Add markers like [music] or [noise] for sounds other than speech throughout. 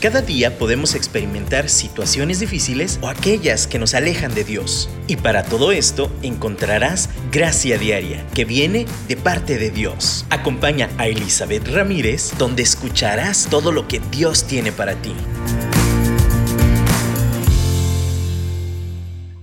Cada día podemos experimentar situaciones difíciles o aquellas que nos alejan de Dios. Y para todo esto encontrarás gracia diaria que viene de parte de Dios. Acompaña a Elizabeth Ramírez donde escucharás todo lo que Dios tiene para ti.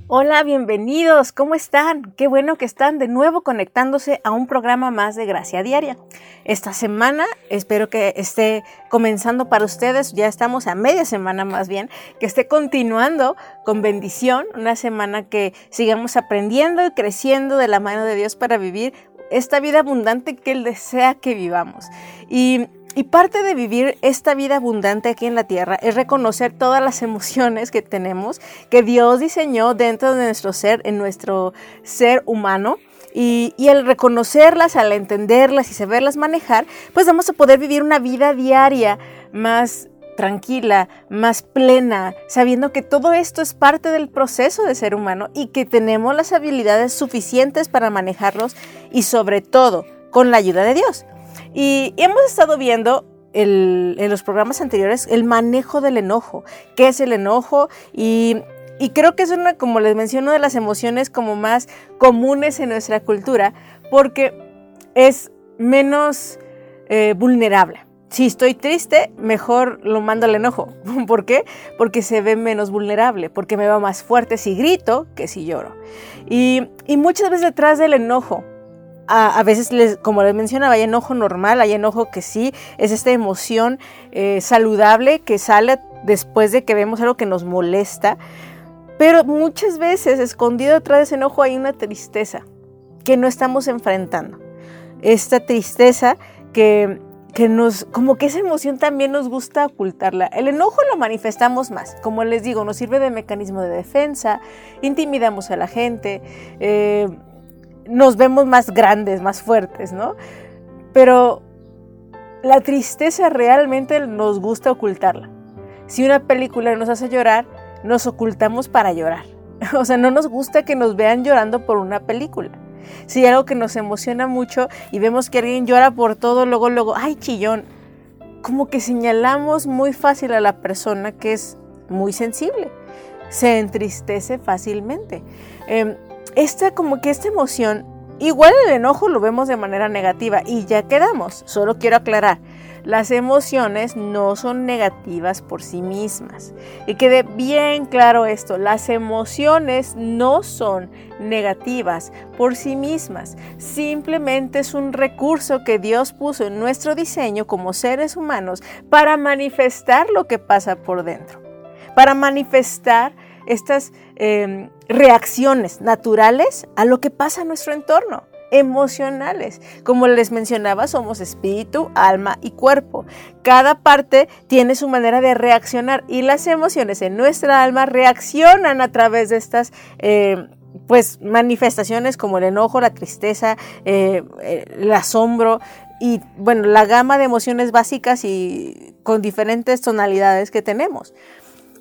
Hola, bienvenidos, ¿cómo están? Qué bueno que están de nuevo conectándose a un programa más de Gracia Diaria. Esta semana espero que esté comenzando para ustedes, ya estamos a media semana más bien, que esté continuando con bendición, una semana que sigamos aprendiendo y creciendo de la mano de Dios para vivir esta vida abundante que Él desea que vivamos. Y y parte de vivir esta vida abundante aquí en la tierra es reconocer todas las emociones que tenemos, que Dios diseñó dentro de nuestro ser, en nuestro ser humano. Y, al reconocerlas, al entenderlas y saberlas manejar, pues vamos a poder vivir una vida diaria más tranquila, más plena, sabiendo que todo esto es parte del proceso de ser humano y que tenemos las habilidades suficientes para manejarlos y sobre todo con la ayuda de Dios. Y hemos estado viendo en los programas anteriores el manejo del enojo, qué es el enojo y, creo que es una, como les menciono, de las emociones como más comunes en nuestra cultura porque es menos eh, vulnerable. Si estoy triste, mejor lo mando al enojo. [laughs] ¿Por qué? Porque se ve menos vulnerable, porque me va más fuerte si grito que si lloro. Y, y muchas veces detrás del enojo a, veces, como les mencionaba, hay enojo normal, hay enojo que sí, es esta emoción eh, saludable que sale después de que vemos algo que nos molesta, pero muchas veces escondido detrás de ese enojo hay una tristeza que no estamos enfrentando. Esta tristeza que, que nos, como que esa emoción también nos gusta ocultarla. El enojo lo manifestamos más, como les digo, nos sirve de mecanismo de defensa, intimidamos a la gente, eh, nos vemos más grandes, más fuertes, ¿no? Pero la tristeza realmente nos gusta ocultarla. Si una película nos hace llorar, nos ocultamos para llorar. [laughs] O sea, no nos gusta que nos vean llorando por una película. Si hay algo que nos emociona mucho y vemos que alguien llora por todo, luego, luego, ay, chillón. Como que señalamos muy fácil a la persona que es muy sensible. Se entristece fácilmente. Em, esta como que esta emoción, igual el enojo lo vemos de manera negativa y ya quedamos. Solo quiero aclarar, las emociones no son negativas por sí mismas. Y quede bien claro esto, las emociones no son negativas por sí mismas. Simplemente es un recurso que Dios puso en nuestro diseño como seres humanos para manifestar lo que pasa por dentro. Para manifestar estas em, reacciones naturales a lo que pasa en nuestro entorno emocionales. Como les mencionaba, somos espíritu, alma y cuerpo. Cada parte tiene su manera de reaccionar y las emociones en nuestra alma reaccionan a través de estas em, pues manifestaciones como el enojo, la tristeza, eh, el asombro y bueno, la gama de emociones básicas y con diferentes tonalidades que tenemos.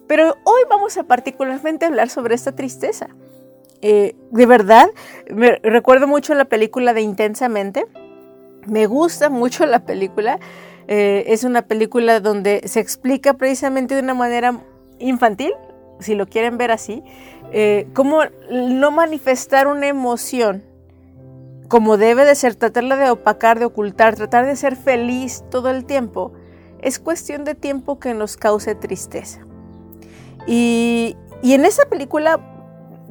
Pero hoy vamos a particularmente hablar sobre esta tristeza. Eh, de verdad, me recuerdo mucho la película de Intensamente. Me gusta mucho la película. Eh, es una película donde se explica precisamente de una manera infantil, si lo quieren ver así, eh, cómo no manifestar una emoción como debe de ser, tratarla de opacar, de ocultar, tratar de ser feliz todo el tiempo, es cuestión de tiempo que nos cause tristeza. Y, en esa película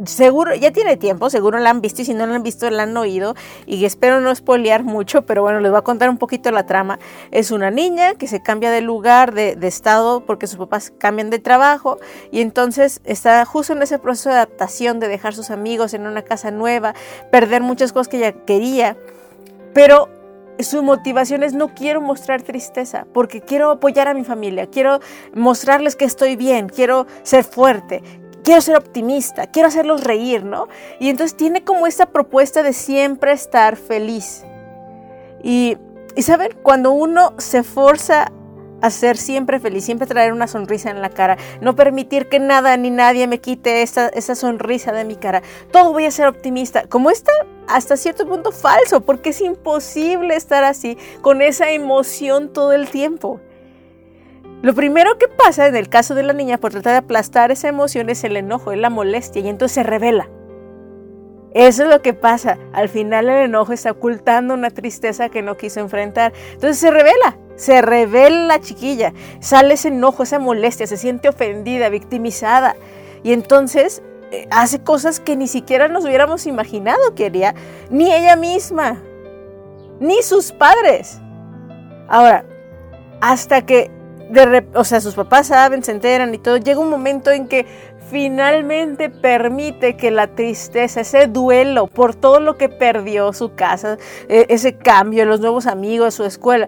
seguro, ya tiene tiempo, seguro la han visto y si no la han visto la han oído y espero no spoilear mucho, pero bueno, les voy a contar un poquito la trama. Es una niña que se cambia de lugar, de, de, estado, porque sus papás cambian de trabajo y entonces está justo en ese proceso de adaptación, de dejar sus amigos en una casa nueva, perder muchas cosas que ella quería, pero su motivación es no quiero mostrar tristeza, porque quiero apoyar a mi familia, quiero mostrarles que estoy bien, quiero ser fuerte, quiero ser optimista, quiero hacerlos reír, ¿no? Y entonces tiene como esta propuesta de siempre estar feliz. Y, y saben, cuando uno se forza a ser siempre feliz, siempre traer una sonrisa en la cara, no permitir que nada ni nadie me quite esa, esa sonrisa de mi cara, todo voy a ser optimista, como está hasta cierto punto falso, porque es imposible estar así, con esa emoción todo el tiempo. Lo primero que pasa en el caso de la niña por tratar de aplastar esa emoción es el enojo, es la molestia y entonces se revela. Eso es lo que pasa. Al final el enojo está ocultando una tristeza que no quiso enfrentar. Entonces se revela, se revela la chiquilla, sale ese enojo, esa molestia, se siente ofendida, victimizada. Y entonces hace cosas que ni siquiera nos hubiéramos imaginado que haría, ni ella misma, ni sus padres. Ahora, hasta que, de, o sea, sus papás saben, se enteran y todo, llega un momento en que finalmente permite que la tristeza, ese duelo por todo lo que perdió su casa, e, ese cambio, los nuevos amigos, su escuela,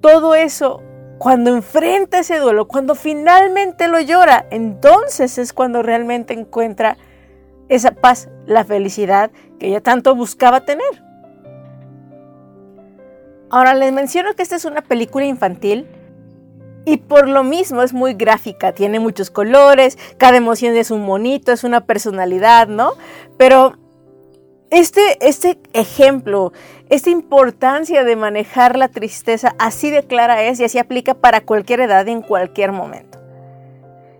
todo eso, cuando enfrenta ese duelo, cuando finalmente lo llora, entonces es cuando realmente encuentra esa paz, la felicidad que ella tanto buscaba tener. Ahora les menciono que esta es una película infantil y por lo mismo es muy gráfica, tiene muchos colores, cada emoción es un monito, es una personalidad, ¿no? Pero este, este ejemplo, esta importancia de manejar la tristeza, así de clara es y así aplica para cualquier edad en cualquier momento.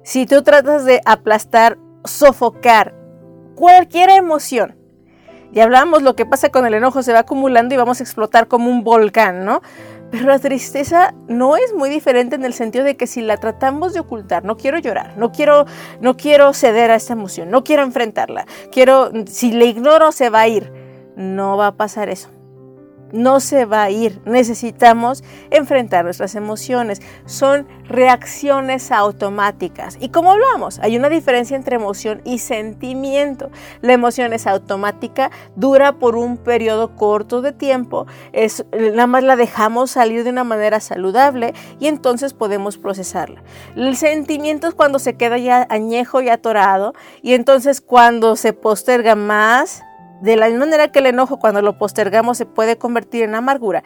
Si tú tratas de aplastar, sofocar cualquier emoción, ya hablamos lo que pasa con el enojo, se va acumulando y vamos a explotar como un volcán, ¿no? Pero la tristeza no es muy diferente en el sentido de que si la tratamos de ocultar, no quiero llorar, no quiero, no quiero ceder a esta emoción, no quiero enfrentarla, quiero, si le ignoro se va a ir. No va a pasar eso no se va a ir. Necesitamos enfrentar nuestras emociones. Son reacciones automáticas. Y como hablamos, hay una diferencia entre emoción y sentimiento. La emoción es automática, dura por un periodo corto de tiempo, es, nada más la dejamos salir de una manera saludable y entonces podemos procesarla. El sentimiento es cuando se queda ya añejo y atorado y entonces cuando se posterga más, de la misma manera que el enojo cuando lo postergamos se puede convertir en amargura,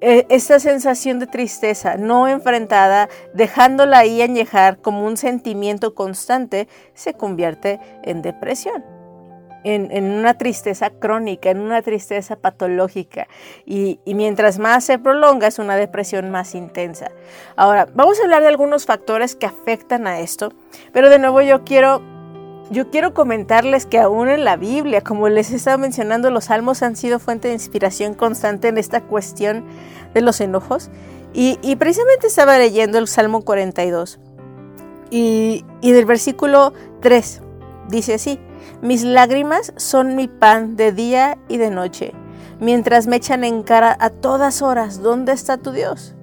e, esta sensación de tristeza no enfrentada, dejándola ahí añejar como un sentimiento constante, se convierte en depresión. En, una tristeza crónica, en una tristeza patológica. Y, y, mientras más se prolonga, es una depresión más intensa. Ahora, vamos a hablar de algunos factores que afectan a esto, pero de nuevo yo quiero yo quiero comentarles que aún en la Biblia, como les he estado mencionando, los salmos han sido fuente de inspiración constante en esta cuestión de los enojos. Y, precisamente estaba leyendo el Salmo 42 y, y del versículo 3 dice así, mis lágrimas son mi pan de día y de noche, mientras me echan en cara a todas horas, ¿dónde está tu Dios?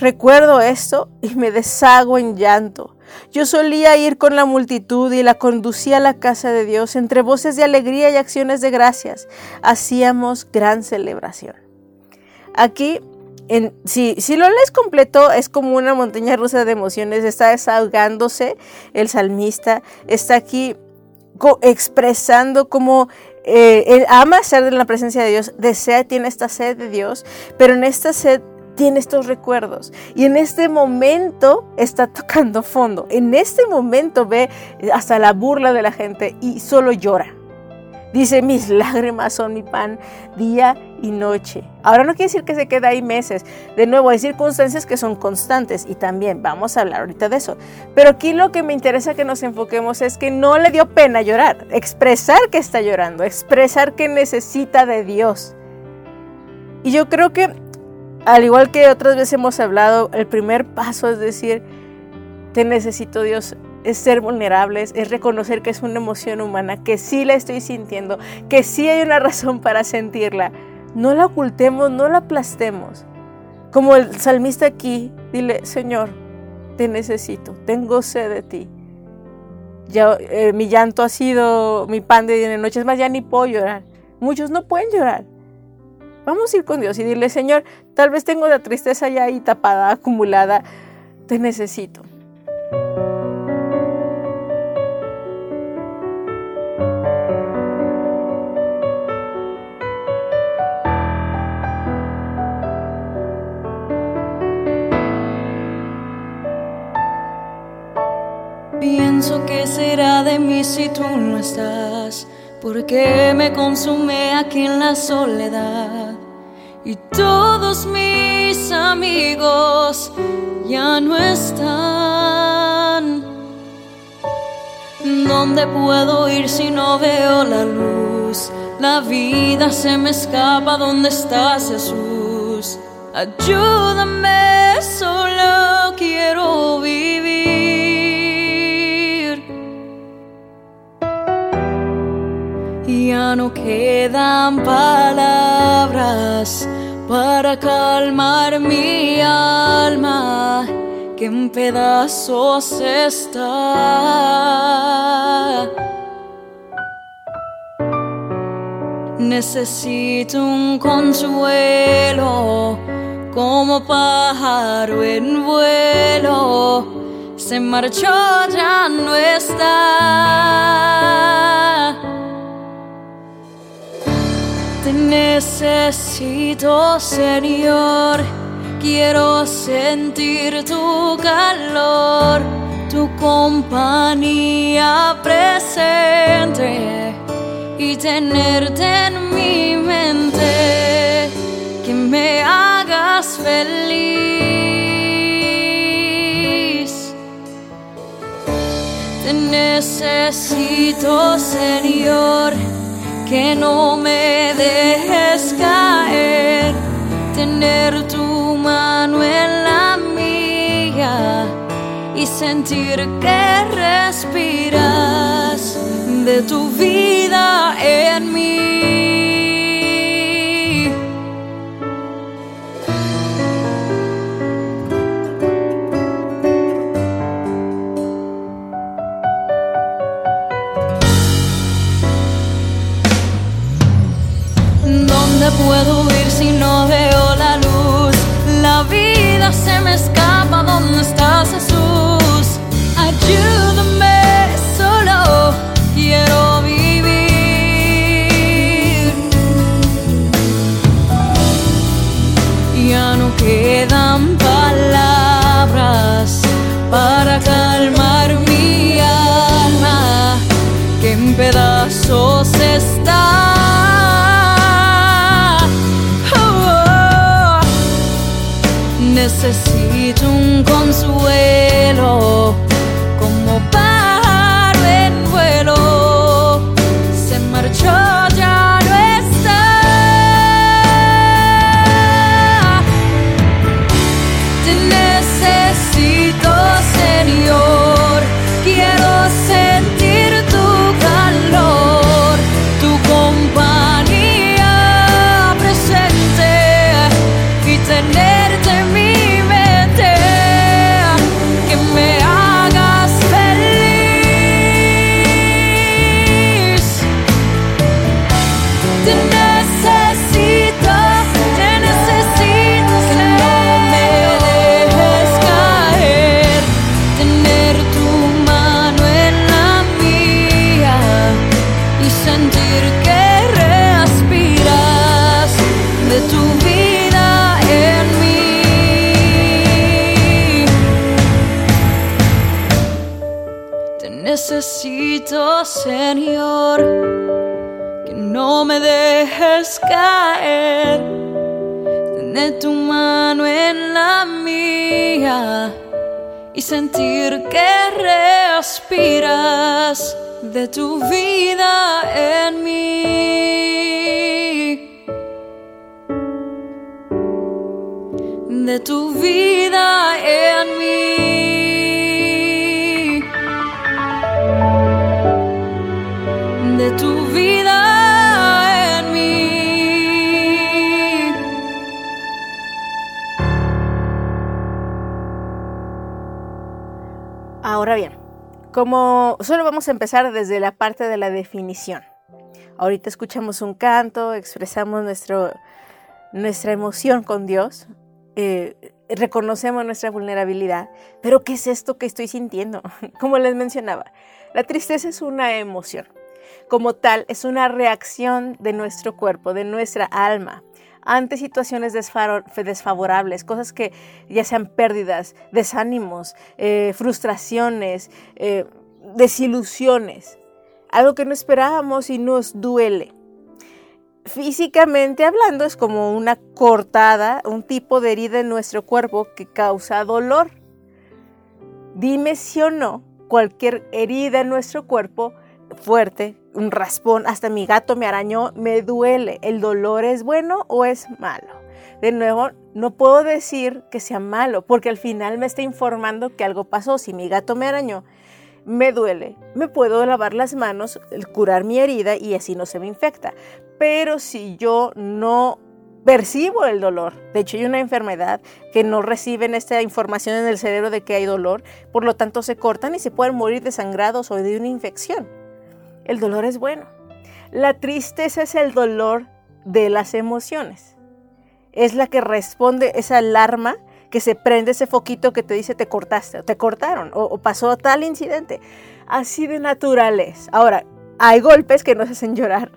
Recuerdo esto y me deshago en llanto yo solía ir con la multitud y la conducía a la casa de Dios entre voces de alegría y acciones de gracias. Hacíamos gran celebración. Aquí, si, lo lees completo, es como una montaña rusa de emociones. Está desahogándose el salmista. Está aquí expresando cómo eh, ama estar en la presencia de Dios, desea, tiene esta sed de Dios, pero en esta sed tiene estos recuerdos y en este momento está tocando fondo. En este momento ve hasta la burla de la gente y solo llora. Dice, mis lágrimas son mi pan día y noche. Ahora no quiere decir que se queda ahí meses. De nuevo, hay circunstancias que son constantes y también vamos a hablar ahorita de eso. Pero aquí lo que me interesa que nos enfoquemos es que no le dio pena llorar, expresar que está llorando, expresar que necesita de Dios. Y yo creo que al igual que otras veces hemos hablado, el primer paso es decir, te necesito Dios, es ser vulnerables, es reconocer que es una emoción humana, que sí la estoy sintiendo, que sí hay una razón para sentirla. No la ocultemos, no la aplastemos. Como el salmista aquí, dile, Señor, te necesito, tengo sed de ti. Ya, eh, mi llanto ha sido mi pan de día y de noche, es más, ya ni puedo llorar. Muchos no pueden llorar. Vamos a ir con Dios y dile, Señor, tal vez tengo la tristeza ya ahí tapada, acumulada, te necesito. Pienso que será de mí si tú no estás, porque me consume aquí en la soledad y todos mis amigos ya no están. ¿Dónde puedo ir si no veo la luz? La vida se me escapa, ¿dónde estás Jesús? Ayúdame, solo quiero vivir. Ya no quedan palabras para calmar mi alma que en pedazos está. Necesito un consuelo como pájaro en vuelo. Se marchó, ya no está. Te necesito, Señor. Quiero sentir tu calor, tu compañía presente y tenerte en mi mente, que me hagas feliz. Te necesito, Señor, que no me dejes caer, tener tu mano en la mía y sentir que respiras de tu vida en mí. Vida se Necesito un consuelo Tener tu mano en la mía y sentir que respiras de tu vida en mí. De tu vida en mí. Solo vamos a empezar desde la parte de la definición. Ahorita escuchamos un canto, expresamos nuestro, nuestra emoción con Dios, eh, reconocemos nuestra vulnerabilidad, pero ¿qué es esto que estoy sintiendo? [laughs] Como les mencionaba, la tristeza es una emoción. Como tal, es una reacción de nuestro cuerpo, de nuestra alma, ante situaciones desfavorables, cosas que ya sean pérdidas, desánimos, eh, frustraciones, eh, desilusiones, algo que no esperábamos y nos duele. físicamente hablando es como una cortada, un tipo de herida en nuestro cuerpo que causa dolor. Dime si o no, cualquier herida en nuestro cuerpo fuerte, un raspón, hasta mi gato me arañó, me duele. ¿El dolor es bueno o es malo? De nuevo, no puedo decir que sea malo, porque al final me está informando que algo pasó. Si mi gato me arañó, me duele, me puedo lavar las manos, curar mi herida y así no se me infecta. Pero si yo no percibo el dolor, de hecho hay una enfermedad que no reciben esta información en el cerebro de que hay dolor, por lo tanto se cortan y se pueden morir desangrados o de una infección. El dolor es bueno. La tristeza es el dolor de las emociones. Es la que responde esa alarma que se prende ese foquito que te dice te cortaste, o te cortaron, o, pasó tal incidente. Así de naturales. Ahora, hay golpes que nos hacen llorar.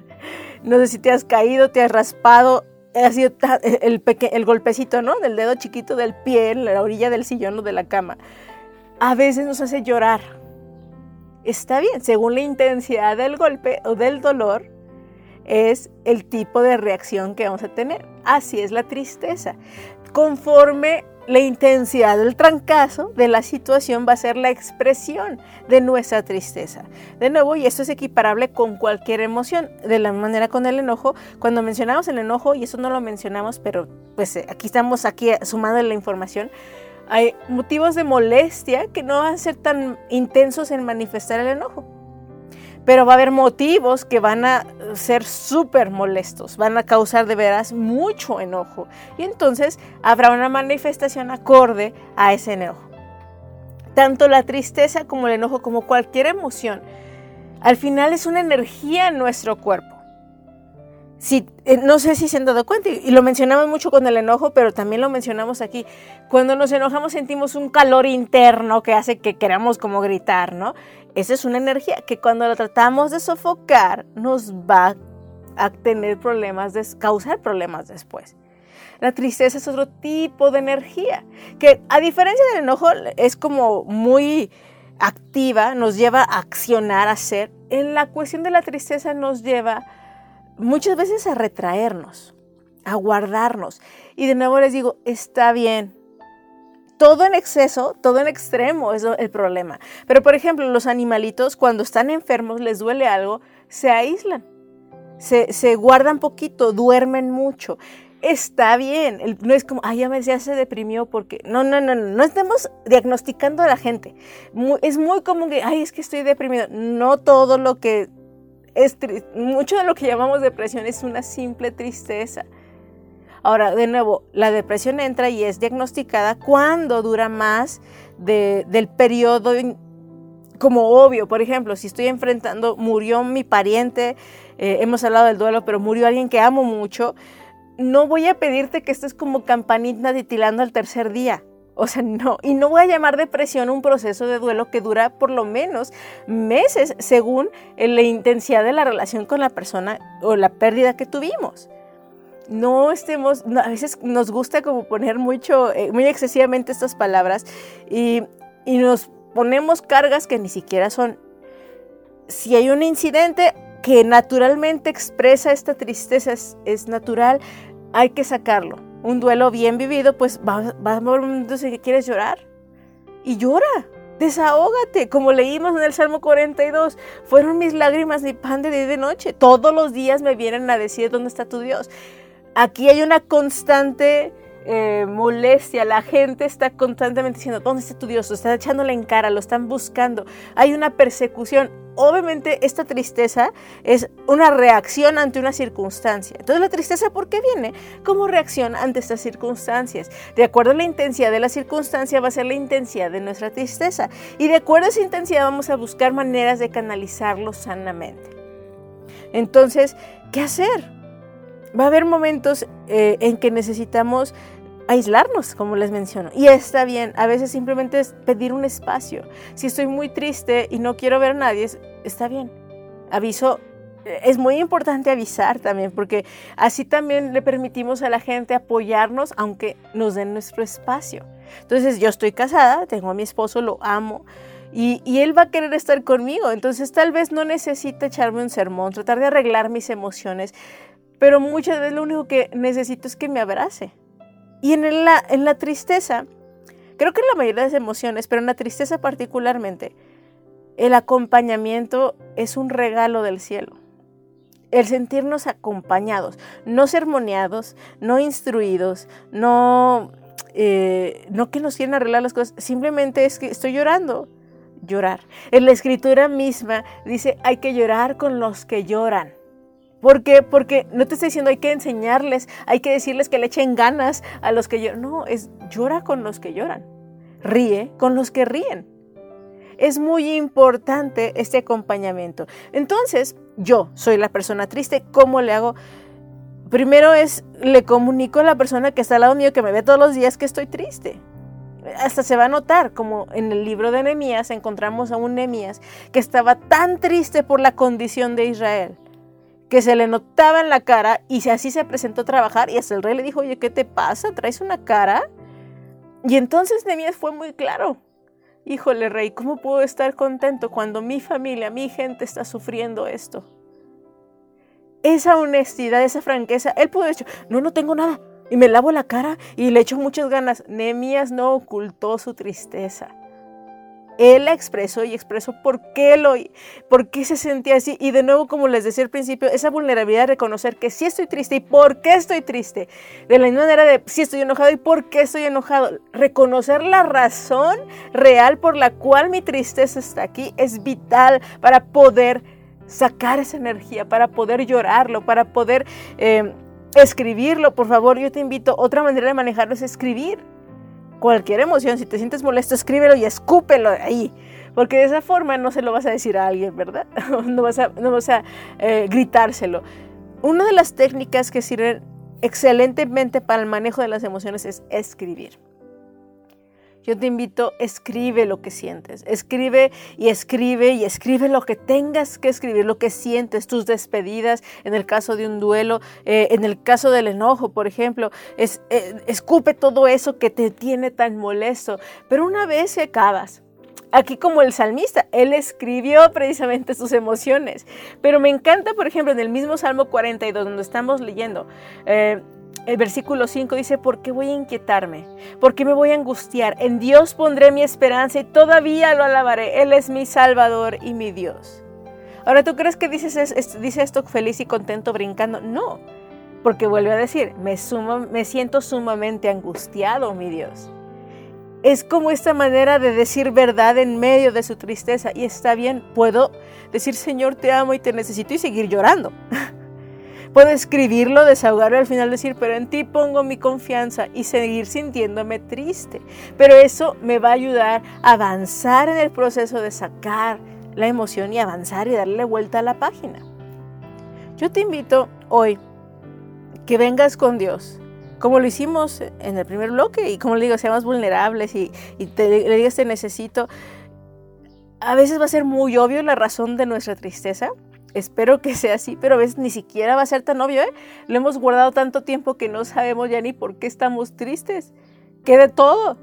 No sé si te has caído, te has raspado, ha sido el, el golpecito, ¿no? Del dedo chiquito del pie en la orilla del sillón o de la cama. A veces nos hace llorar. Está bien, según la intensidad del golpe o del dolor, es el tipo de reacción que vamos a tener. Así es la tristeza. Conforme la intensidad del trancazo de la situación va a ser la expresión de nuestra tristeza. De nuevo, y esto es equiparable con cualquier emoción, de la manera con el enojo. Cuando mencionamos el enojo, y eso no lo mencionamos, pero pues aquí estamos aquí sumando la información, hay motivos de molestia que no van a ser tan intensos en manifestar el enojo pero va a haber motivos que van a ser súper molestos, van a causar de veras mucho enojo. Y entonces habrá una manifestación acorde a ese enojo. Tanto la tristeza como el enojo, como cualquier emoción, al final es una energía en nuestro cuerpo. Si, eh, no sé si se han dado cuenta, y lo mencionamos mucho con el enojo, pero también lo mencionamos aquí. Cuando nos enojamos sentimos un calor interno que hace que queramos como gritar, ¿no? Esa es una energía que cuando la tratamos de sofocar nos va a tener problemas, de, causar problemas después. La tristeza es otro tipo de energía que a diferencia del enojo es como muy activa, nos lleva a accionar, a hacer. En la cuestión de la tristeza nos lleva muchas veces a retraernos, a guardarnos. Y de nuevo les digo, está bien, todo en exceso, todo en extremo es el problema. Pero por ejemplo, los animalitos cuando están enfermos, les duele algo, se aíslan, se, guardan poquito, duermen mucho. Está bien, no es como, ay, ya, me, ya se deprimió porque, no, no, no, no, no estemos diagnosticando a la gente. es muy común que, ay, es que estoy deprimido. No todo lo que es, mucho de lo que llamamos depresión es una simple tristeza. Ahora, de nuevo, la depresión entra y es diagnosticada cuando dura más del periodo como obvio. Por ejemplo, si estoy enfrentando, murió mi pariente, eh, hemos hablado del duelo, pero murió alguien que amo mucho, no voy a pedirte que estés como campanita titilando al tercer día. O sea, no, y no voy a llamar depresión un proceso de duelo que dura por lo menos meses según la intensidad de la relación con la persona o la pérdida que tuvimos no estemos, a veces nos gusta como poner mucho, eh, muy excesivamente estas palabras y, nos ponemos cargas que ni siquiera son. Si hay un incidente que naturalmente expresa esta tristeza, es, natural, hay que sacarlo. Un duelo bien vivido, pues va, va a haber momentos que quieres llorar y llora. Desahógate, como leímos en el Salmo 42, fueron mis lágrimas mi pan de día de noche. Todos los días me vienen a decir dónde está tu Dios. Aquí hay una constante eh, molestia, la gente está constantemente diciendo, ¿dónde está tu Dios? Lo están echándole en cara, lo están buscando, hay una persecución. Obviamente esta tristeza es una reacción ante una circunstancia. Entonces la tristeza, ¿por qué viene? Como reacción ante estas circunstancias. De acuerdo a la intensidad de la circunstancia va a ser la intensidad de nuestra tristeza. Y de acuerdo a esa intensidad vamos a buscar maneras de canalizarlo sanamente. Entonces, ¿qué hacer? Va a haber momentos eh, en que necesitamos aislarnos, como les menciono. Y está bien, a veces simplemente es pedir un espacio. Si estoy muy triste y no quiero ver a nadie, está bien. Aviso, eh, es muy importante avisar también, porque así también le permitimos a la gente apoyarnos, aunque nos den nuestro espacio. Entonces, yo estoy casada, tengo a mi esposo, lo amo. Y, él va a querer estar conmigo. Entonces tal vez no necesite echarme un sermón, tratar de arreglar mis emociones, pero muchas veces lo único que necesito es que me abrace. Y en la, en la tristeza, creo que en la mayoría de las emociones, pero en la tristeza particularmente, el acompañamiento es un regalo del cielo. El sentirnos acompañados, no sermoneados, no instruidos, no, eh, no que nos quieren arreglar las cosas, simplemente es que estoy llorando, llorar. En la escritura misma dice, hay que llorar con los que lloran. ¿Por qué? Porque no te estoy diciendo hay que enseñarles, hay que decirles que le echen ganas a los que lloran. No, es llora con los que lloran. Ríe con los que ríen. Es muy importante este acompañamiento. Entonces, yo soy la persona triste, ¿cómo le hago? Primero es, le comunico a la persona que está al lado mío, que me ve todos los días, que estoy triste. Hasta se va a notar, como en el libro de Nehemías encontramos a un Nehemías que estaba tan triste por la condición de Israel que se le notaba en la cara y así se presentó a trabajar y hasta el rey le dijo, oye, ¿qué te pasa? ¿Traes una cara? Y entonces Nehemías fue muy claro. Híjole, rey, ¿cómo puedo estar contento cuando mi familia, mi gente está sufriendo esto? Esa honestidad, esa franqueza, él pudo decir, no, no tengo nada. Y me lavo la cara y le echo muchas ganas. Nehemías no ocultó su tristeza. Él la expresó y expresó por qué, lo, por qué se sentía así. Y de nuevo, como les decía al principio, esa vulnerabilidad de reconocer que sí estoy triste y por qué estoy triste. De la misma manera de sí estoy enojado y por qué estoy enojado. Reconocer la razón real por la cual mi tristeza está aquí es vital para poder sacar esa energía, para poder llorarlo, para poder eh, escribirlo. Por favor, yo te invito, otra manera de manejarlo es escribir cualquier emoción, si te sientes molesto, escríbelo y escúpelo ahí. Porque de esa forma no se lo vas a decir a alguien, ¿verdad? [laughs] no vas a, no eh, gritárselo. Una de las técnicas que sirven excelentemente para el manejo de las emociones es escribir. Yo te invito, escribe lo que sientes, escribe y escribe y escribe lo que tengas que escribir, lo que sientes, tus despedidas, en el caso de un duelo, eh, en el caso del enojo, por ejemplo, es, eh, escupe todo eso que te tiene tan molesto, pero una vez se acabas, aquí como el salmista, él escribió precisamente sus emociones. Pero me encanta, por ejemplo, en el mismo Salmo 42, donde estamos leyendo, eh, el versículo 5 dice, ¿por qué voy a inquietarme? ¿Por qué me voy a angustiar? En Dios pondré mi esperanza y todavía lo alabaré. Él es mi Salvador y mi Dios. Ahora, ¿tú crees que dices, dice esto feliz y contento brincando? No, porque vuelve a decir, me, me siento sumamente angustiado, mi Dios. Es como esta manera de decir verdad en medio de su tristeza. Y está bien, puedo decir, Señor, te amo y te necesito y seguir llorando. [laughs] Puedo escribirlo, desahogarlo al final decir, pero en ti pongo mi confianza y seguir sintiéndome triste. Pero eso me va a ayudar a avanzar en el proceso de sacar la emoción y avanzar y darle vuelta a la página. Yo te invito hoy que vengas con Dios, como lo hicimos en el primer bloque y como le digo, seamos vulnerables y, te, le digas te necesito. A veces va a ser muy obvio la razón de nuestra tristeza, Espero que sea así, pero a veces ni siquiera va a ser tan obvio, ¿eh? Lo hemos guardado tanto tiempo que no sabemos ya ni por qué estamos tristes. Que de todo.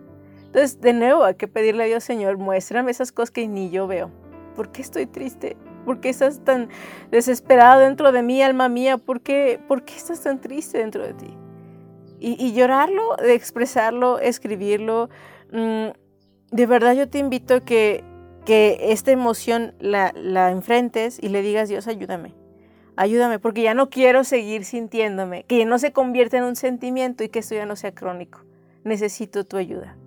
Entonces, de nuevo, hay que pedirle a Dios, Señor, muéstrame esas cosas que ni yo veo. ¿Por qué estoy triste? ¿Por qué estás tan desesperado dentro de mí, alma mía? ¿Por qué, por qué estás tan triste dentro de ti? Y, llorarlo, expresarlo, escribirlo. Mm, de verdad yo te invito a que que esta emoción la, la enfrentes y le digas, Dios, ayúdame. Ayúdame, porque ya no quiero seguir sintiéndome, que no se convierta en un sentimiento y que esto ya no sea crónico. Necesito tu ayuda.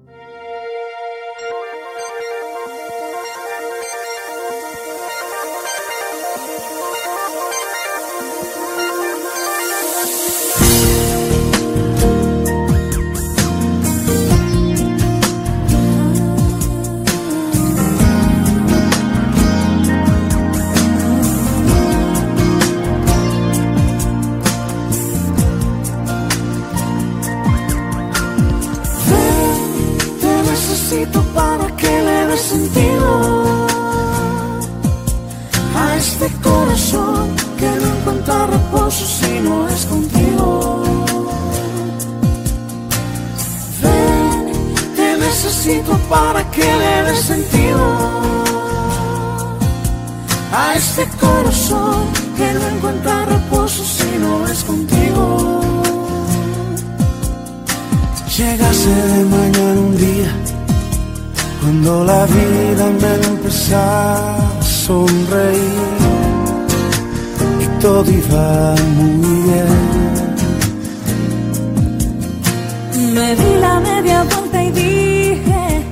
a este corazón que no encuentra reposo si no es contigo. Ven, te necesito para que le des sentido a este corazón que no encuentra reposo si no es contigo. Llegase de mañana un día cuando la vida me empezaba a sonreír y todo iba muy bien. Me di la media vuelta y dije,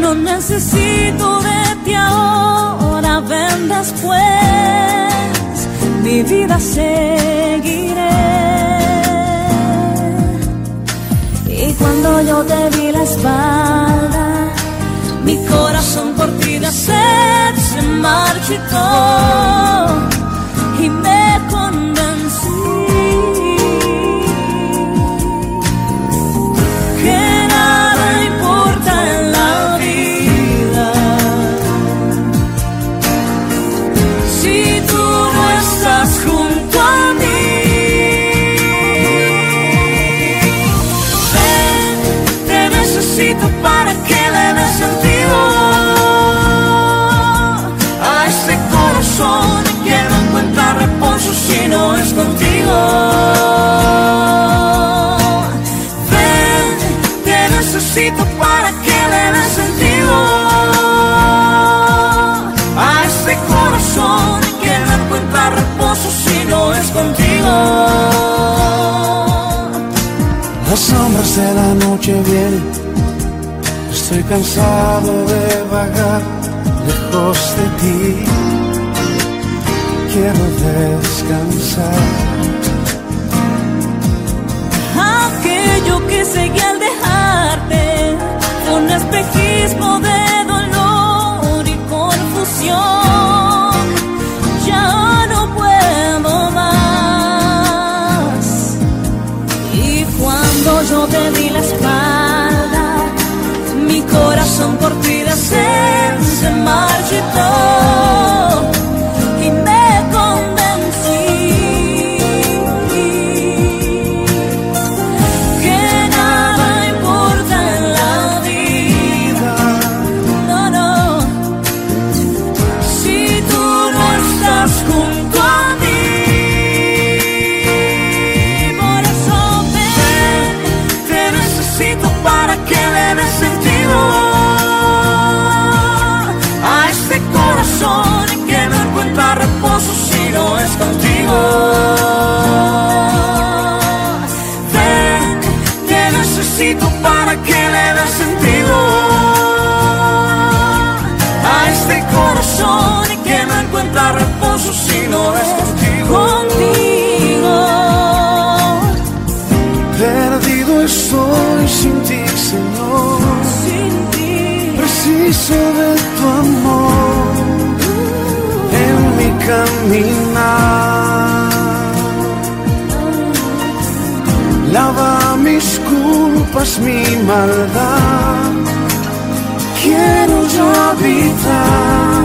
no necesito de ti ahora, ven después, mi vida seguiré. Y cuando yo te vi la espalda, corazón por ti de sed se marchitó y me necesito para que le dé sentido a este corazón que no encuentra reposo si no es contigo. Las sombras de la noche vienen, estoy cansado de vagar lejos de ti. Quiero descansar. espejismo de dolor y confusión. Ya no puedo más. Y cuando yo te vi caminar. Lava mis culpas, mi maldad. Quiero yo habitar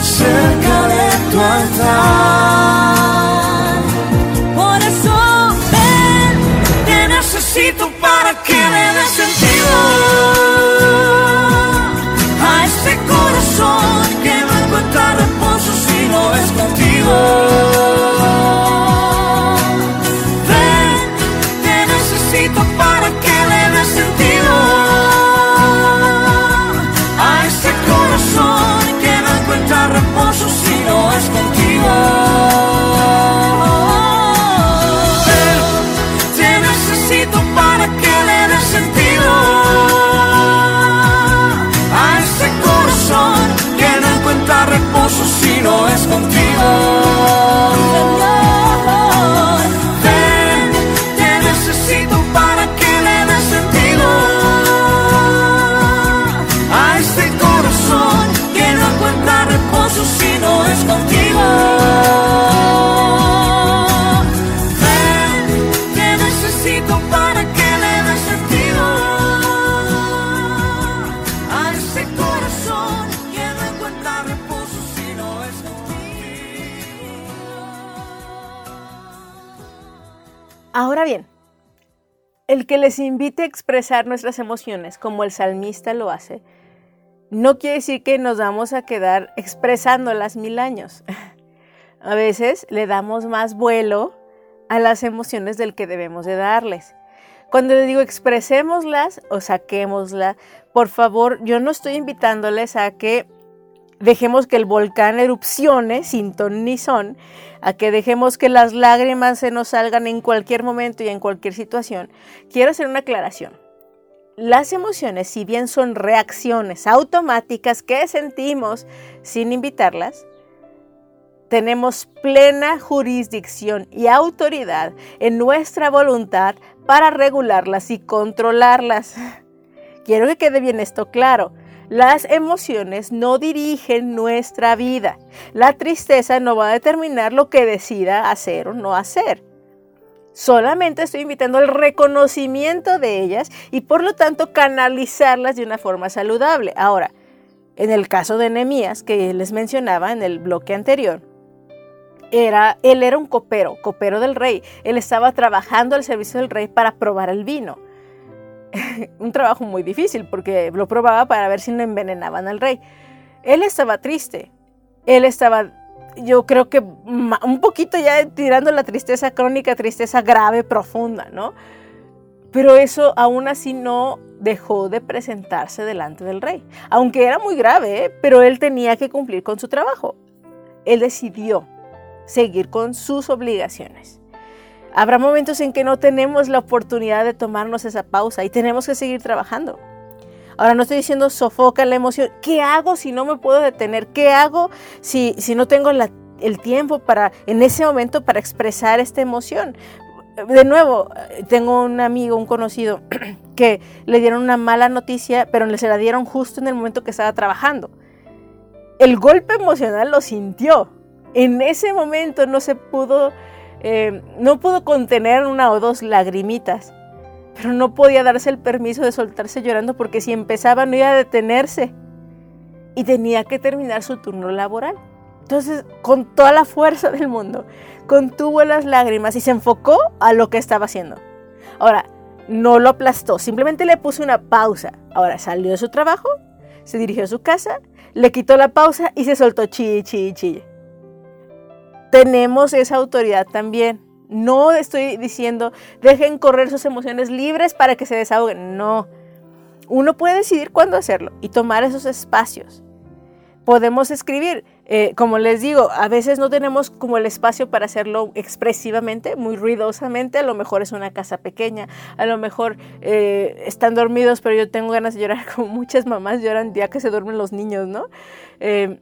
cerca de tu altar. amor. Que les invite a expresar nuestras emociones, como el salmista lo hace, no quiere decir que nos vamos a quedar expresándolas mil años. [laughs] A veces le damos más vuelo a las emociones del que debemos de darles. Cuando le digo expresémoslas o saquémoslas, por favor, yo no estoy invitándoles a que dejemos que el volcán erupcione sin ton ni son, a que dejemos que las lágrimas se nos salgan en cualquier momento y en cualquier situación. Quiero hacer una aclaración. Las emociones, si bien son reacciones automáticas que sentimos sin invitarlas, tenemos plena jurisdicción y autoridad en nuestra voluntad para regularlas y controlarlas. [laughs] Quiero que quede bien esto claro. Las emociones no dirigen nuestra vida. La tristeza no va a determinar lo que decida hacer o no hacer. Solamente estoy invitando al reconocimiento de ellas y por lo tanto canalizarlas de una forma saludable. Ahora, en el caso de Nehemías, que les mencionaba en el bloque anterior, era, él era un copero, copero del rey. Él estaba trabajando al servicio del rey para probar el vino. [laughs] un trabajo muy difícil porque lo probaba para ver si no envenenaban al rey. Él estaba triste. Él estaba, yo creo que un poquito ya tirando la tristeza crónica, tristeza grave, profunda, ¿no? Pero eso aún así no dejó de presentarse delante del rey. Aunque era muy grave, ¿eh? pero él tenía que cumplir con su trabajo. Él decidió seguir con sus obligaciones. Habrá momentos en que no tenemos la oportunidad de tomarnos esa pausa y tenemos que seguir trabajando. Ahora no estoy diciendo sofoca la emoción. ¿Qué hago si no me puedo detener? ¿Qué hago si, si no tengo el tiempo para, en ese momento, para expresar esta emoción? De nuevo, tengo un amigo, un conocido, [clears throat] que le dieron una mala noticia, pero se la dieron justo en el momento que estaba trabajando. El golpe emocional lo sintió, en ese momento no se pudo, eh, no pudo contener una o dos lagrimitas, pero no podía darse el permiso de soltarse llorando porque si empezaba no iba a detenerse y tenía que terminar su turno laboral. Entonces, con toda la fuerza del mundo, contuvo las lágrimas y se enfocó a lo que estaba haciendo. Ahora, no lo aplastó, simplemente le puso una pausa. Ahora salió de su trabajo, se dirigió a su casa, le quitó la pausa y se soltó chille, chille, chille tenemos esa autoridad también. No estoy diciendo dejen correr sus emociones libres para que se desahoguen. No. Uno puede decidir cuándo hacerlo y tomar esos espacios. Podemos escribir, eh, como les digo, a veces no tenemos como el espacio para hacerlo expresivamente, muy ruidosamente. A lo mejor es una casa pequeña, a lo mejor eh, están dormidos, pero yo tengo ganas de llorar, [laughs] como muchas mamás lloran ya que se duermen los niños, ¿no? Eh,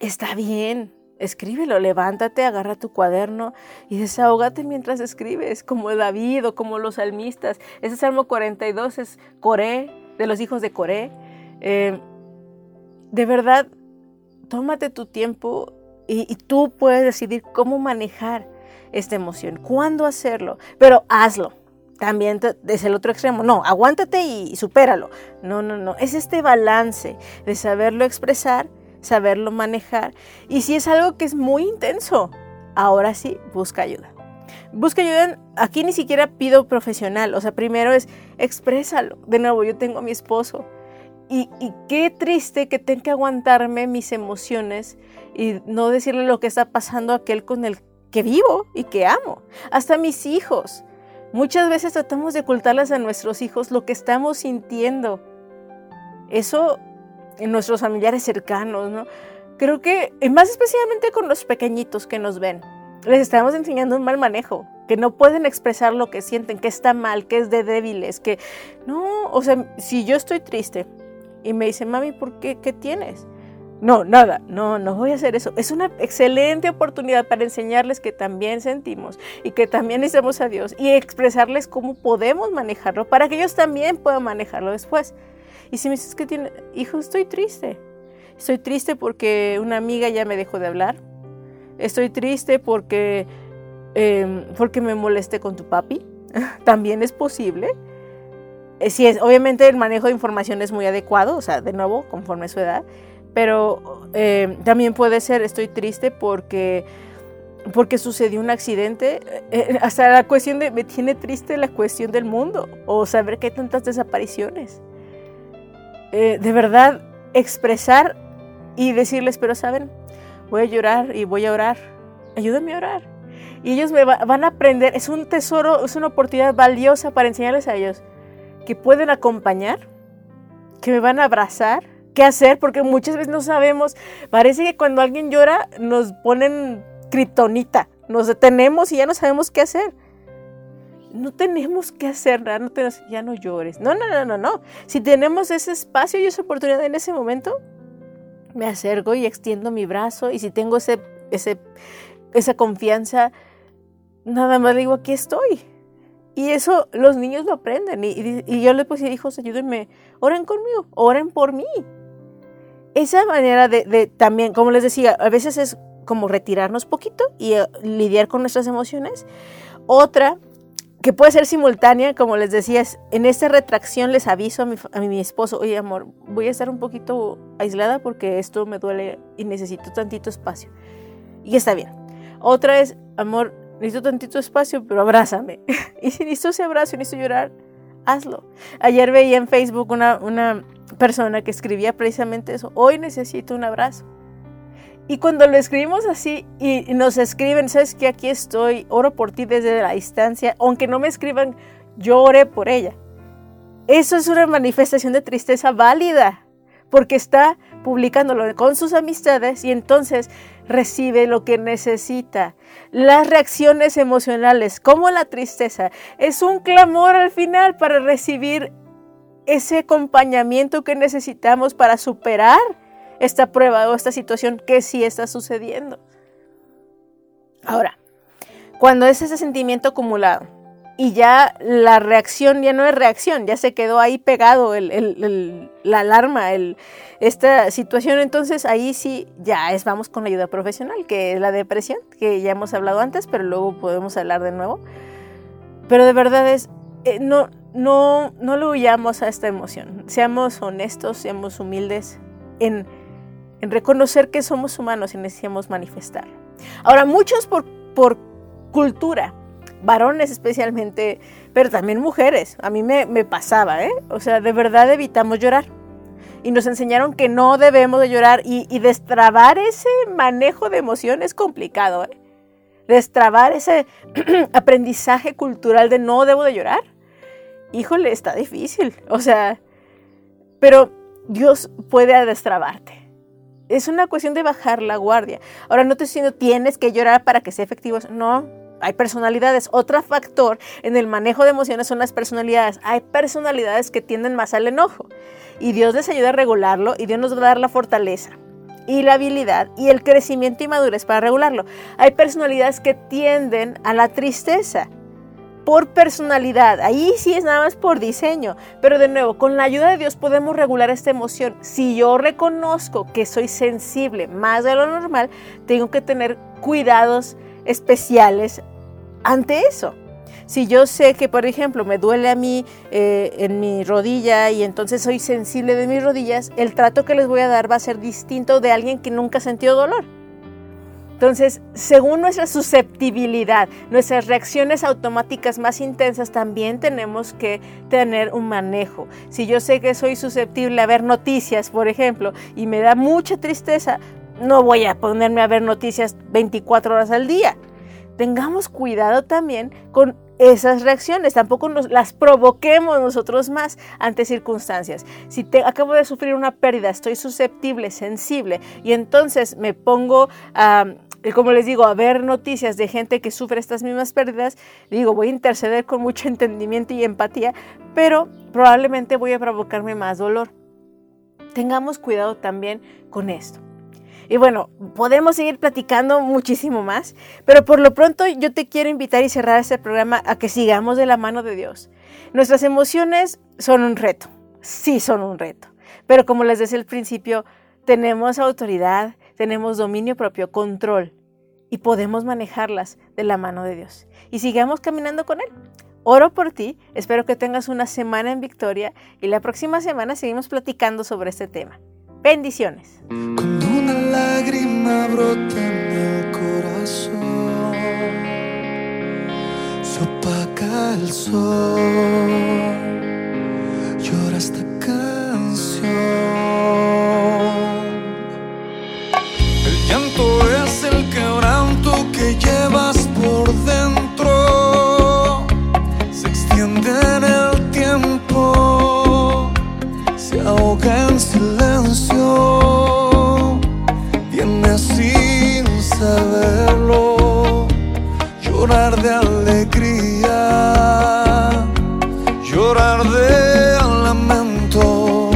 está bien, escríbelo, levántate, agarra tu cuaderno y desahógate mientras escribes, como David o como los salmistas. Ese Salmo 42 es Coré, de los hijos de Coré. Eh, de verdad, tómate tu tiempo y, y tú puedes decidir cómo manejar esta emoción, cuándo hacerlo, pero hazlo también es el otro extremo. No, aguántate y supéralo. No, no, no. Es este balance de saberlo expresar saberlo manejar. Y si es algo que es muy intenso, ahora sí, busca ayuda. Busca ayuda, aquí ni siquiera pido profesional, o sea, primero es exprésalo. De nuevo, yo tengo a mi esposo. Y, y, qué triste que tenga que aguantarme mis emociones y no decirle lo que está pasando a aquel con el que vivo y que amo. Hasta mis hijos. Muchas veces tratamos de ocultarles a nuestros hijos lo que estamos sintiendo. Eso en nuestros familiares cercanos, ¿no? Creo que, más especialmente con los pequeñitos que nos ven, les estamos enseñando un mal manejo, que no pueden expresar lo que sienten, que está mal, que es de débiles, que no, o sea, si yo estoy triste y me dicen, mami, ¿por qué? ¿Qué tienes? No, nada, no, no voy a hacer eso. Es una excelente oportunidad para enseñarles que también sentimos y que también necesitamos a Dios y expresarles cómo podemos manejarlo para que ellos también puedan manejarlo después. Y si me dices que tiene, hijo, estoy triste. Estoy triste porque una amiga ya me dejó de hablar. Estoy triste porque, em, porque me molesté con tu papi. [laughs] También es posible. Eh, si es, obviamente el manejo de información es muy adecuado, o sea, de nuevo, conforme a su edad. Pero em, también puede ser, estoy triste porque porque sucedió un accidente, eh, eh, hasta la cuestión de, me tiene triste la cuestión del mundo, o saber que hay tantas desapariciones. Eh, de verdad expresar y decirles, pero saben, voy a llorar y voy a orar ayúdame a orar. Y ellos me va- van a aprender, es un tesoro, es una oportunidad valiosa para enseñarles a ellos que pueden acompañar, que me van a abrazar, qué hacer, porque muchas veces no sabemos, parece que cuando alguien llora nos ponen kriptonita, nos detenemos y ya no sabemos qué hacer. No tenemos que hacer nada, no tenemos, ya no llores. No, no, no, no, no. Si tenemos ese espacio y esa oportunidad en ese momento, me acerco y extiendo mi brazo y si tengo ese, ese, esa confianza, nada más digo, aquí estoy. Y eso los niños lo aprenden. Y, y- y yo les pues hijos, ayúdenme, oren conmigo, oren por mí. Esa manera de, de también, como les decía, a veces es como retirarnos poquito y eh, lidiar con nuestras emociones. Otra, que puede ser simultánea, como les decía, en esta retracción les aviso a mi, a mi esposo, oye amor, voy a estar un poquito aislada porque esto me duele y necesito tantito espacio. Y está bien. Otra es, amor, necesito tantito espacio, pero abrázame. [laughs] y si necesito ese abrazo necesito llorar, hazlo. Ayer veía en Facebook una, una persona que escribía precisamente eso, hoy necesito un abrazo. Y cuando lo escribimos así y nos escriben, sabes que aquí estoy, oro por ti desde la distancia, aunque no me escriban, yo oré por ella. Eso es una manifestación de tristeza válida, porque está publicándolo con sus amistades y entonces recibe lo que necesita. Las reacciones emocionales, como la tristeza, es un clamor al final para recibir ese acompañamiento que necesitamos para superar esta prueba o esta situación que sí está sucediendo. Ahora, cuando es ese sentimiento acumulado y ya la reacción ya no es reacción, ya se quedó ahí pegado el- la alarma, esta situación, entonces ahí sí ya es vamos con la ayuda profesional, que es la depresión, que ya hemos hablado antes, pero luego podemos hablar de nuevo. Pero de verdad es, eh, no, no, no le huyamos a esta emoción, seamos honestos, seamos humildes en, en reconocer que somos humanos y necesitamos manifestarlo. Ahora, muchos por, por cultura, varones especialmente, pero también mujeres, a mí me, me pasaba, ¿eh? O sea, de verdad evitamos llorar. Y nos enseñaron que no debemos de llorar y, y destrabar ese manejo de emoción es complicado, ¿eh? Destrabar ese [clears throat] aprendizaje cultural de no debo de llorar. Híjole, está difícil. O sea, pero Dios puede destrabarte. Es una cuestión de bajar la guardia. Ahora no te estoy diciendo tienes que llorar para que sea efectivo. No, hay personalidades. Otro factor en el manejo de emociones son las personalidades. Hay personalidades que tienden más al enojo. Y Dios les ayuda a regularlo y Dios nos va a dar la fortaleza y la habilidad y el crecimiento y madurez para regularlo. Hay personalidades que tienden a la tristeza por personalidad. Ahí sí es nada más por diseño. Pero de nuevo, con la ayuda de Dios podemos regular esta emoción. Si yo reconozco que soy sensible más de lo normal, tengo que tener cuidados especiales ante eso. Si yo sé que, por ejemplo, me duele a mí eh, en mi rodilla y entonces soy sensible de mis rodillas, el trato que les voy a dar va a ser distinto de alguien que nunca sentido dolor. Entonces, según nuestra susceptibilidad, nuestras reacciones automáticas más intensas, también tenemos que tener un manejo. Si yo sé que soy susceptible a ver noticias, por ejemplo, y me da mucha tristeza, no voy a ponerme a ver noticias 24 horas al día. Tengamos cuidado también con esas reacciones, tampoco nos las provoquemos nosotros más ante circunstancias. Si te, acabo de sufrir una pérdida, estoy susceptible, sensible, y entonces me pongo a, como les digo, a ver noticias de gente que sufre estas mismas pérdidas, digo, voy a interceder con mucho entendimiento y empatía, pero probablemente voy a provocarme más dolor. Tengamos cuidado también con esto. Y bueno, podemos seguir platicando muchísimo más, pero por lo pronto yo te quiero invitar y cerrar este programa a que sigamos de la mano de Dios. Nuestras emociones son un reto, sí son un reto, pero como les decía al principio, tenemos autoridad, tenemos dominio propio, control y podemos manejarlas de la mano de Dios. Y sigamos caminando con Él. Oro por ti, espero que tengas una semana en victoria y la próxima semana seguimos platicando sobre este tema. Bendiciones. Cuando una lágrima brota en el corazón, se opaca el sol, llora esta canción. El llanto es el quebranto que llevas por dentro, se extiende en el tiempo, se ahoga en silencio. llorar de alegría, llorar de lamento,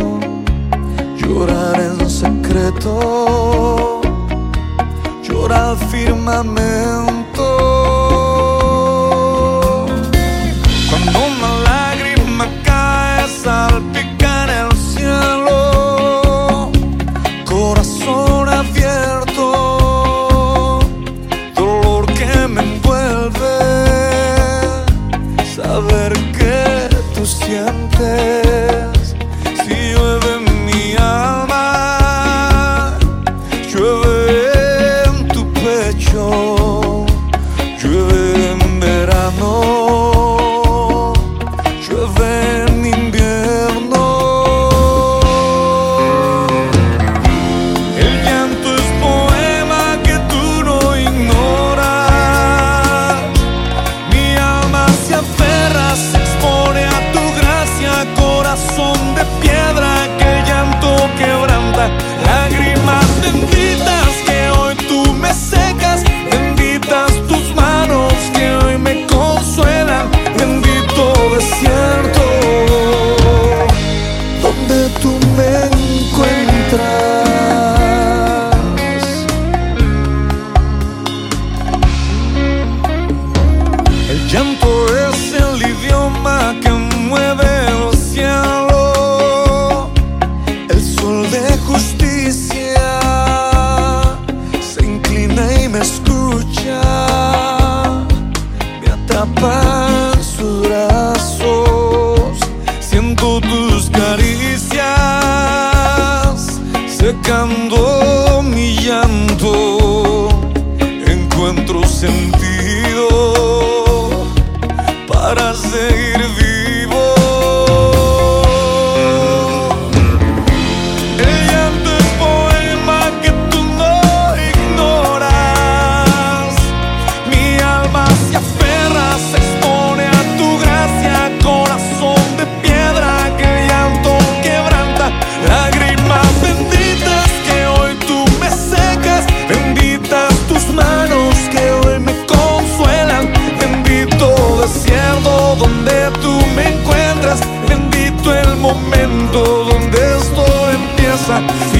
llorar en secreto, llorar firmemente. punto donde esto empieza.